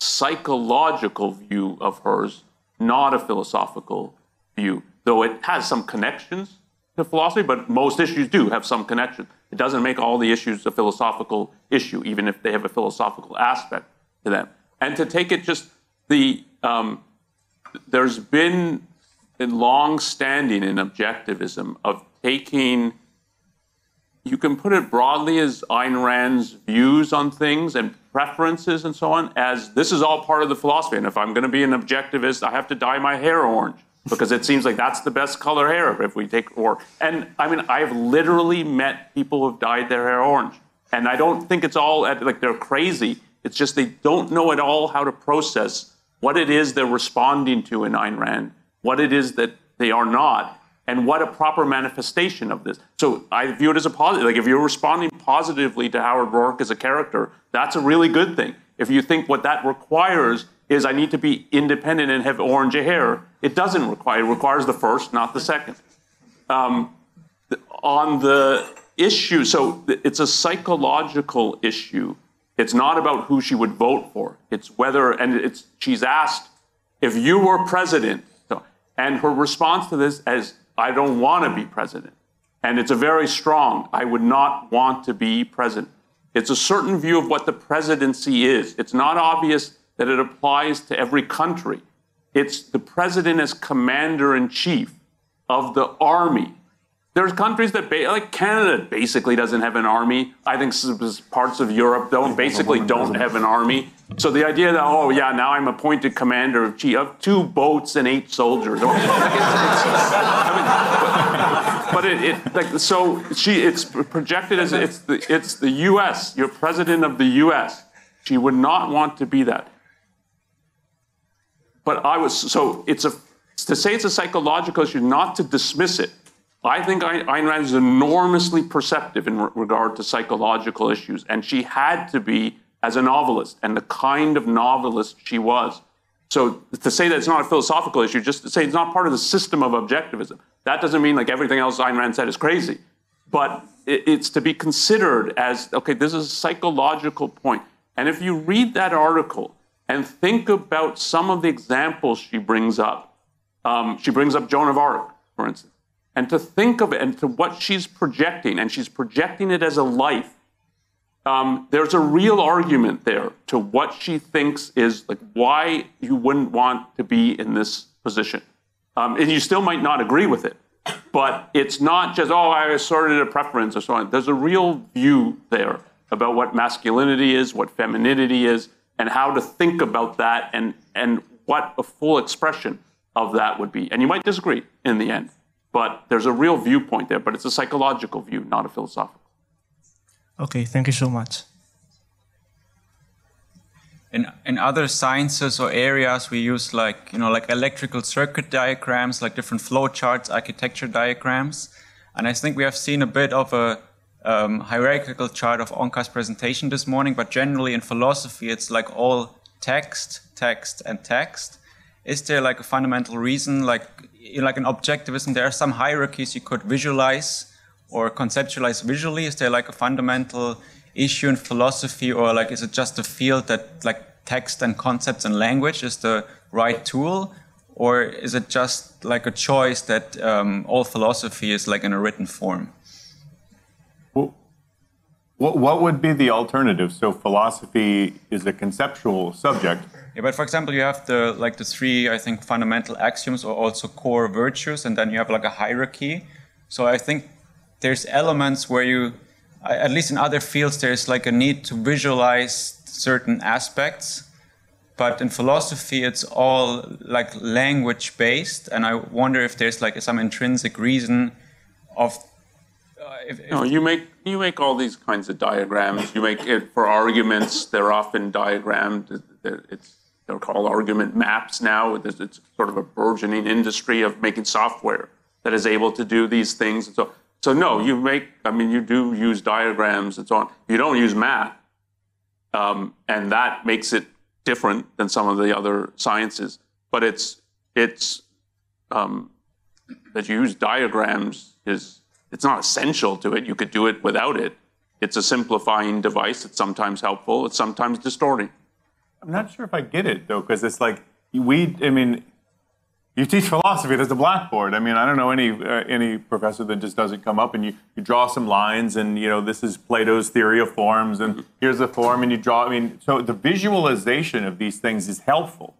S3: psychological view of hers, not a philosophical view, though it has some connections to philosophy, but most issues do have some connection. It doesn't make all the issues a philosophical issue, even if they have a philosophical aspect to them. And to take it just the, um, there's been a long standing in objectivism of taking, you can put it broadly as Ayn Rand's views on things and preferences and so on, as this is all part of the philosophy. And if I'm going to be an objectivist, I have to dye my hair orange because it seems like that's the best color hair if we take or and I mean I've literally met people who've dyed their hair orange and I don't think it's all at, like they're crazy it's just they don't know at all how to process what it is they're responding to in Ayn Rand what it is that they are not and what a proper manifestation of this so I view it as a positive like if you're responding positively to Howard Roark as a character that's a really good thing if you think what that requires is I need to be independent and have orange hair. It doesn't require. It requires the first, not the second. Um, on the issue, so it's a psychological issue. It's not about who she would vote for. It's whether, and it's she's asked if you were president, so, and her response to this is, "I don't want to be president," and it's a very strong. I would not want to be president. It's a certain view of what the presidency is. It's not obvious that it applies to every country. It's the president as commander in chief of the army. There's countries that, like Canada, basically doesn't have an army. I think parts of Europe don't basically don't have an army. So the idea that oh yeah, now I'm appointed commander of chief of two boats and eight soldiers. I mean, but, but it, it like so she it's projected as it's the it's the U.S. You're president of the U.S. She would not want to be that but I was so it's a to say it's a psychological issue, not to dismiss it. I think Ayn Rand is enormously perceptive in re- regard to psychological issues, and she had to be as a novelist and the kind of novelist she was. So to say that it's not a philosophical issue, just to say it's not part of the system of objectivism, that doesn't mean like everything else Ayn Rand said is crazy. But it, it's to be considered as okay, this is a psychological point. And if you read that article and think about some of the examples she brings up, um, she brings up Joan of Arc, for instance, and to think of it and to what she's projecting, and she's projecting it as a life. Um, there's a real argument there to what she thinks is like why you wouldn't want to be in this position. Um, and you still might not agree with it, but it's not just, oh, I asserted a preference or so on. There's a real view there about what masculinity is, what femininity is, and how to think about that and, and what a full expression of that would be. And you might disagree in the end, but there's a real viewpoint there, but it's a psychological view, not a philosophical.
S13: Okay, thank you so much.
S4: in in other sciences or areas we use like you know like electrical circuit diagrams like different flow charts architecture diagrams and i think we have seen a bit of a um, hierarchical chart of onkar's presentation this morning but generally in philosophy it's like all text text and text. Is there like a fundamental reason like in like an objectivism? There are some hierarchies you could visualize or conceptualize visually. Is there like a fundamental issue in philosophy or like is it just a field that like text and concepts and language is the right tool? Or is it just like a choice that um, all philosophy is like in a written form
S5: What, what would be the alternative? So philosophy is a conceptual subject.
S4: yeah but for example you have the like the three i think fundamental axioms or also core virtues and then you have like a hierarchy so i think there's elements where you, at least in other fields, there's like a need to visualize certain aspects. But in philosophy, it's all like language based, and I wonder if there's like some intrinsic reason of. Uh, if, if
S3: No, you make you make all these kinds of diagrams. You make it for arguments. They're often diagrammed. It's they're called argument maps now. It's it's sort of a burgeoning industry of making software that is able to do these things. And so, so no, you make. I mean, you do use diagrams and so on. You don't use math, um, and that makes it different than some of the other sciences. But it's it's um, that you use diagrams is it's not essential to it. You could do it without it. It's a simplifying device. It's sometimes helpful. It's sometimes distorting.
S5: I'm not sure if I get it though, because it's like we. I mean, you teach philosophy. There's a blackboard. I mean, I don't know any uh, any professor that just doesn't come up and you, you draw some lines and you know this is Plato's theory of forms and here's the form and you draw. I mean, so the visualization of these things is helpful.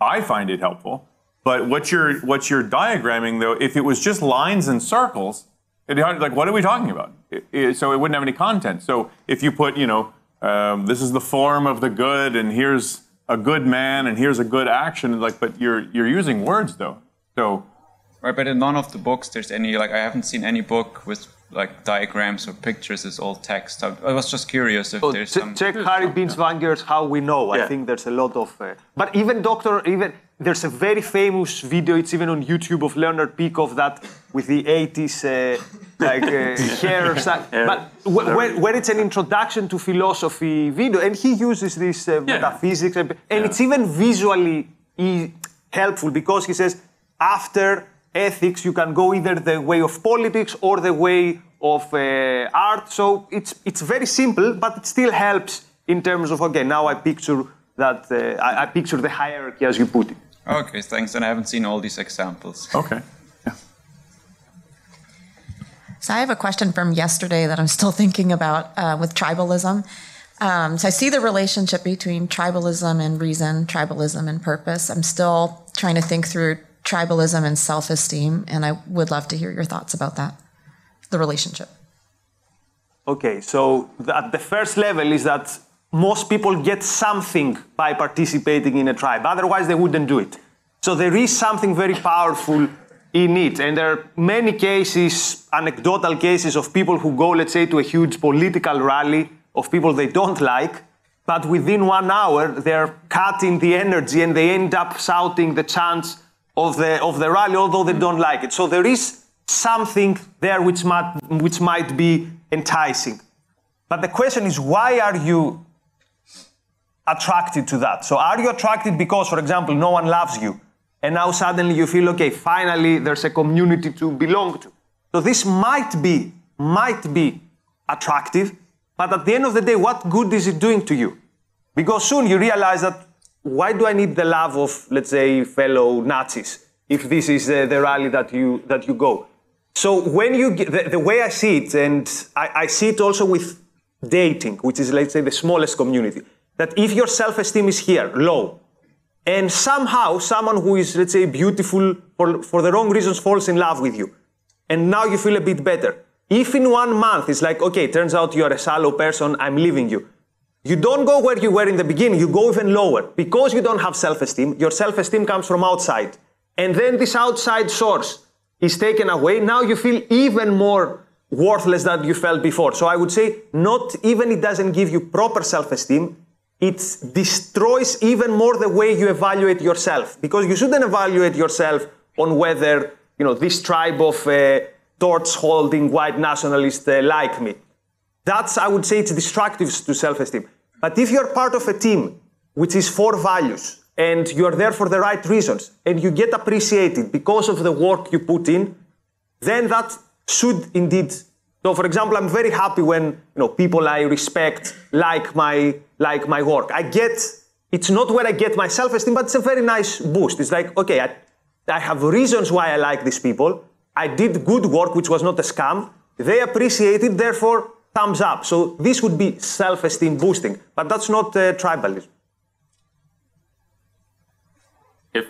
S5: I find it helpful. But what you're what you're diagramming though, if it was just lines and circles, like what are we talking about? It- it- so it wouldn't have any content. So if you put, you know, um, this is the form of the good, and here's a good man, and here's a good action, like, but you're you're using words though. So
S4: Right, but in none of the books there's any like I haven't seen any book with like diagrams or pictures. It's all text. I, I was just curious if
S6: So
S4: there's
S6: ch-
S4: some.
S6: check Harry Binswanger's How We Know. I
S4: Yeah.
S6: think there's a lot of. Uh, but even Doctor, even there's a very famous video. It's even on YouTube of Leonard Peikoff that with the 80s uh, like uh, (laughs) hair. sa- But wh- where, where it's an introduction to philosophy video, and he uses this uh, metaphysics, and, and it's even visually e- helpful because he says after ethics you can go either the way of politics or the way of uh, art. So it's it's very simple, but it still helps in terms of okay. Now I picture that uh, I, I picture the hierarchy as you put it.
S4: Okay, thanks. And I haven't seen all these examples.
S5: Okay.
S14: So I have a question from yesterday that I'm still (laughs) thinking about uh, with tribalism. Um, so I see the relationship between tribalism and reason, tribalism and purpose. I'm still trying to think through tribalism and self-esteem, and I would love to hear your thoughts about that, the relationship.
S6: Okay, so at the first level is that most people get something by participating in a tribe. Otherwise, they wouldn't do it. So there is something very powerful in it. And there are many cases, anecdotal cases of people who go, let's say, to a huge political rally of people they don't like, but within one hour, they're cutting the energy and they end up shouting the chants of the, of the rally, although they don't like it. So there is something there which might, which might be enticing. But the question is, why are you attracted to that? So are you attracted because, for example, no one loves you, and now suddenly you feel, okay, finally there's a community to belong to. So this might be, might be attractive, but at the end of the day, what good is it doing to you? Because soon you realize that why do I need the love of, let's say, fellow Nazis if this is uh, the rally that you that you go? So when you get, the, the way I see it, and I, I see it also with dating, which is let's say the smallest community, that if your self-esteem is here low, and somehow someone who is let's say beautiful for, for the wrong reasons falls in love with you, and now you feel a bit better. If in one month it's like, okay, turns out you're a shallow person, I'm leaving you. You don't go where you were in the beginning, you go even lower. Because you don't have self esteem, your self esteem comes from outside. And then this outside source is taken away. Now you feel even more worthless than you felt before. So I would say, not even it doesn't give you proper self esteem, it destroys even more the way you evaluate yourself. Because you shouldn't evaluate yourself on whether, you know, this tribe of uh, torch holding white nationalists uh, like me. That's, I would say, it's destructive to self esteem. But if you're part of a team which is for values and you're there for the right reasons and you get appreciated because of the work you put in, then that should indeed. So, for example, I'm very happy when you know people I respect like my like my work. I get it's not where I get my self-esteem, but it's a very nice boost. It's like okay, I, I have reasons why I like these people. I did good work, which was not a scam. They appreciate it, therefore thumbs up. So this would be self-esteem boosting, but that's not uh, tribalism.
S3: if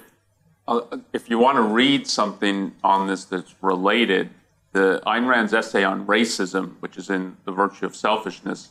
S3: uh, if you want to read something on this that's related, the Ayn Rand's essay on racism, which is in The Virtue of Selfishness,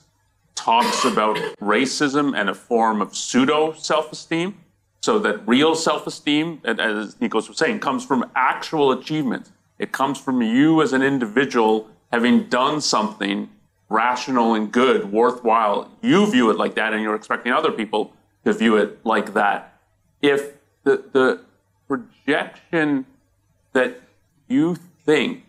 S3: talks about racism and a form of pseudo self esteem. So that real self esteem, as Nikos was saying, comes from actual achievements. It comes from you as an individual having done something rational and good, worthwhile. You view it like that, and you're expecting other people to view it like that. If the, the projection that you think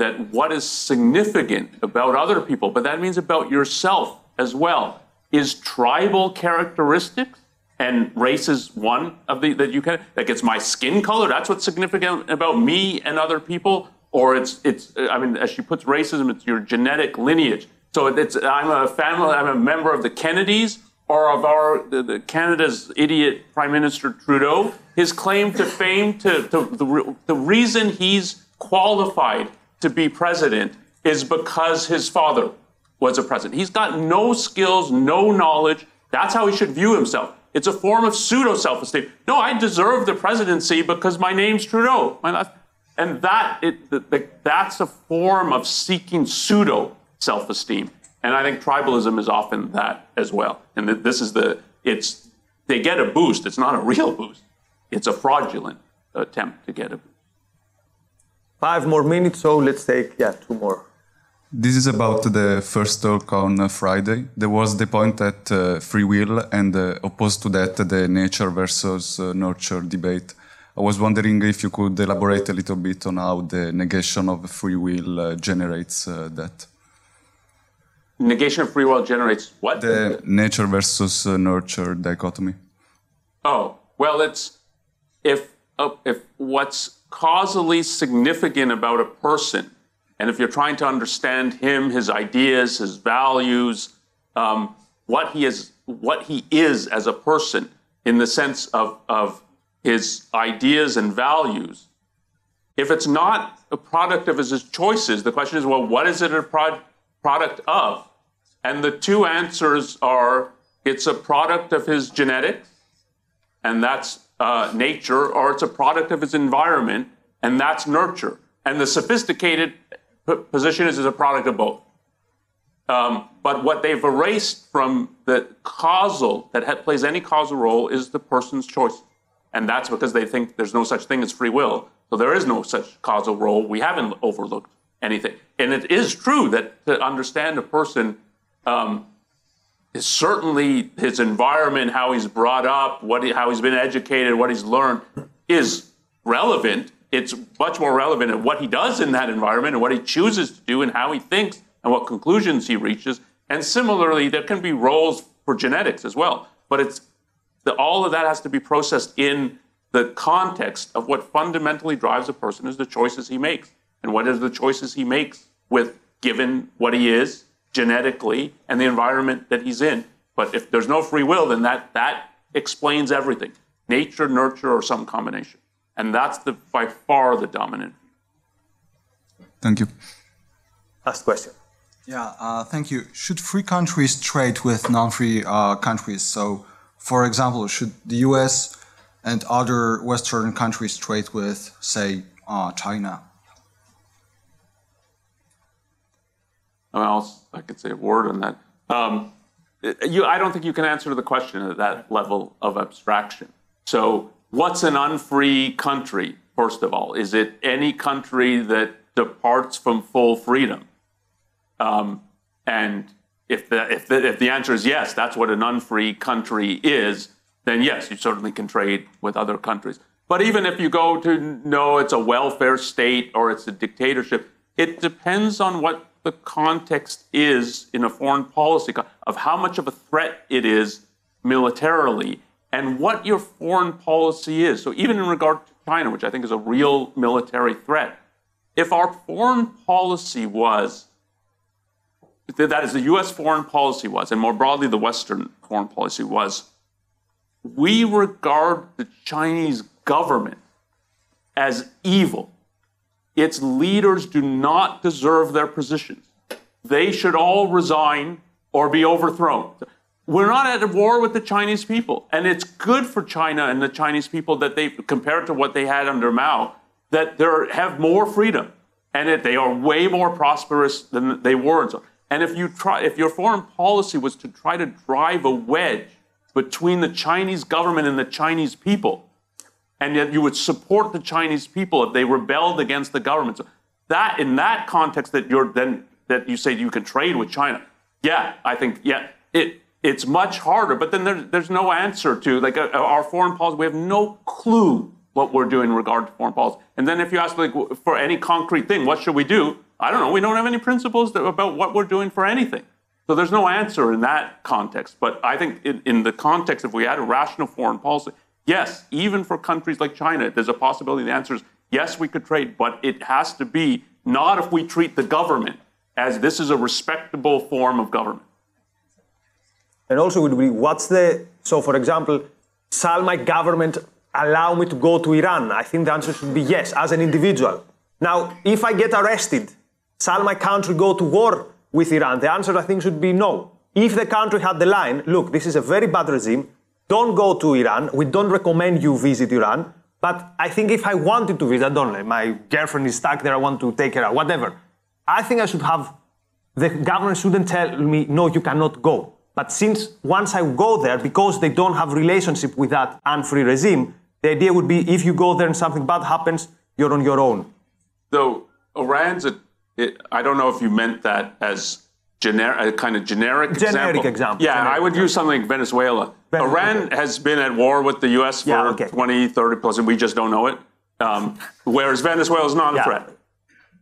S3: that what is significant about other people, but that means about yourself as well, is tribal characteristics, and race is one of the that you can like it's my skin color. That's what's significant about me and other people, or it's it's I mean, as she puts racism, it's your genetic lineage. So it's I'm a family, I'm a member of the Kennedys or of our the, the Canada's idiot Prime Minister Trudeau. His claim to fame, to, to the, the reason he's qualified to be president is because his father was a president. He's got no skills, no knowledge. That's how he should view himself. It's a form of pseudo self esteem. No, I deserve the presidency because my name's Trudeau. My last, And that, it, the, the, that's a form of seeking pseudo self esteem. And I think tribalism is often that as well. And this is the, it's, they get a boost. It's not a real boost, it's a fraudulent attempt to get a boost.
S6: Five more minutes, so let's take, yeah, two more.
S15: This is about the first talk on uh, Friday. There was the point that uh, free will and uh, opposed to that the nature versus uh, nurture debate. I was wondering if you could elaborate a little bit on how the negation of free will uh, generates uh, that.
S3: Negation of free will generates what?
S15: The nature versus nurture dichotomy.
S3: Oh well, it's if if what's causally significant about a person and if you're trying to understand him, his ideas, his values, um, what he is, what he is as a person, in the sense of, of his ideas and values, if it's not a product of his choices, the question is, well, what is it a pro- product of? And the two answers are it's a product of his genetics, and that's uh, nature, or it's a product of its environment, and that's nurture. And the sophisticated position is as a product of both. Um, but what they've erased from the causal that plays any causal role is the person's choice. And that's because they think there's no such thing as free will. So there is no such causal role. We haven't overlooked anything. And it is true that to understand a person um, is certainly his environment, how he's brought up, what he, how he's been educated, what he's learned is relevant it's much more relevant at what he does in that environment and what he chooses to do and how he thinks and what conclusions he reaches. And similarly, there can be roles for genetics as well. But it's the, all of that has to be processed in the context of what fundamentally drives a person is the choices he makes. And what are the choices he makes with given what he is genetically and the environment that he's in. But if there's no free will, then that, that explains everything nature, nurture, or some combination. And that's the, by far the dominant view.
S15: Thank you.
S6: Last question.
S16: Yeah, uh, thank you. Should free countries trade with non free uh, countries? So, for example, should the US and other Western countries trade with, say, uh, China?
S3: Well, I could say a word on that. Um, you, I don't think you can answer the question at that level of abstraction. So What's an unfree country, first of all? Is it any country that departs from full freedom? Um, and if the, if, the, if the answer is yes, that's what an unfree country is, then yes, you certainly can trade with other countries. But even if you go to no, it's a welfare state or it's a dictatorship, it depends on what the context is in a foreign policy of how much of a threat it is militarily and what your foreign policy is. So, even in regard to China, which I think is a real military threat, if our foreign policy was, that is, the US foreign policy was, and more broadly, the Western foreign policy was, we regard the Chinese government as evil. Its leaders do not deserve their positions. They should all resign or be overthrown. We're not at war with the Chinese people. And it's good for China and the Chinese people that they, compared to what they had under Mao, that they have more freedom. and it, they are way more prosperous than they were. And if you try, if your foreign policy was to try to drive a wedge between the Chinese government and the Chinese people, and yet you would support the Chinese people if they rebelled against the government. So that in that context, that you're then that you say you can trade with China, yeah, I think yeah, it it's much harder. But then there's there's no answer to like uh, our foreign policy. We have no clue what we're doing in regard to foreign policy. And then if you ask like for any concrete thing, what should we do? I don't know. We don't have any principles that, about what we're doing for anything. So there's no answer in that context. But I think in, in the context, if we had a rational foreign policy, yes, even for countries like China, there's a possibility. The answer is yes, we could trade, but it has to be not if we treat the government as this is a respectable form of government.
S6: And also would be what's the so for example, shall my government allow me to go to Iran? I think the answer should be yes, as an individual. Now, if I get arrested, shall my country go to war with Iran? The answer I think should be no. If the country had the line, look, this is a very bad regime, don't go to Iran, we don't recommend you visit Iran, but I think if I wanted to visit, I don't know, my girlfriend is stuck there, I want to take her out, whatever. I think I should have, the government shouldn't tell me, no, you cannot go. But since once I go there, because they don't have relationship with that unfree regime, the idea would be if you go there and something bad happens, you're on your own.
S3: Though Iran's a, it, I don't know if you meant that as generic, a kind of generic,
S6: Generic
S3: example.
S6: example,
S3: Yeah,
S6: generic
S3: I would use something like Venezuela. Iran has been at war with the U.S. for
S6: Yeah, okay.
S3: 20, 30 plus, and we just don't know it. Um, whereas Venezuela is not a threat,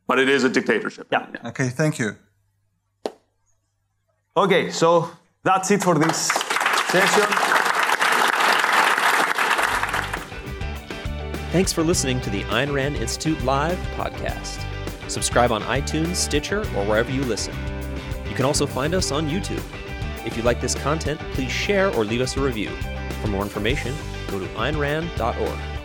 S3: but it is a dictatorship.
S6: Yeah.
S16: Okay, thank you.
S6: Okay, so that's it for this session.
S1: Thanks for listening to the Ayn Rand Institute Live podcast. Subscribe on iTunes, Stitcher, or wherever you listen. You can also find us on YouTube. If you like this content, please share or leave us a review. For more information, go to aynrand.org.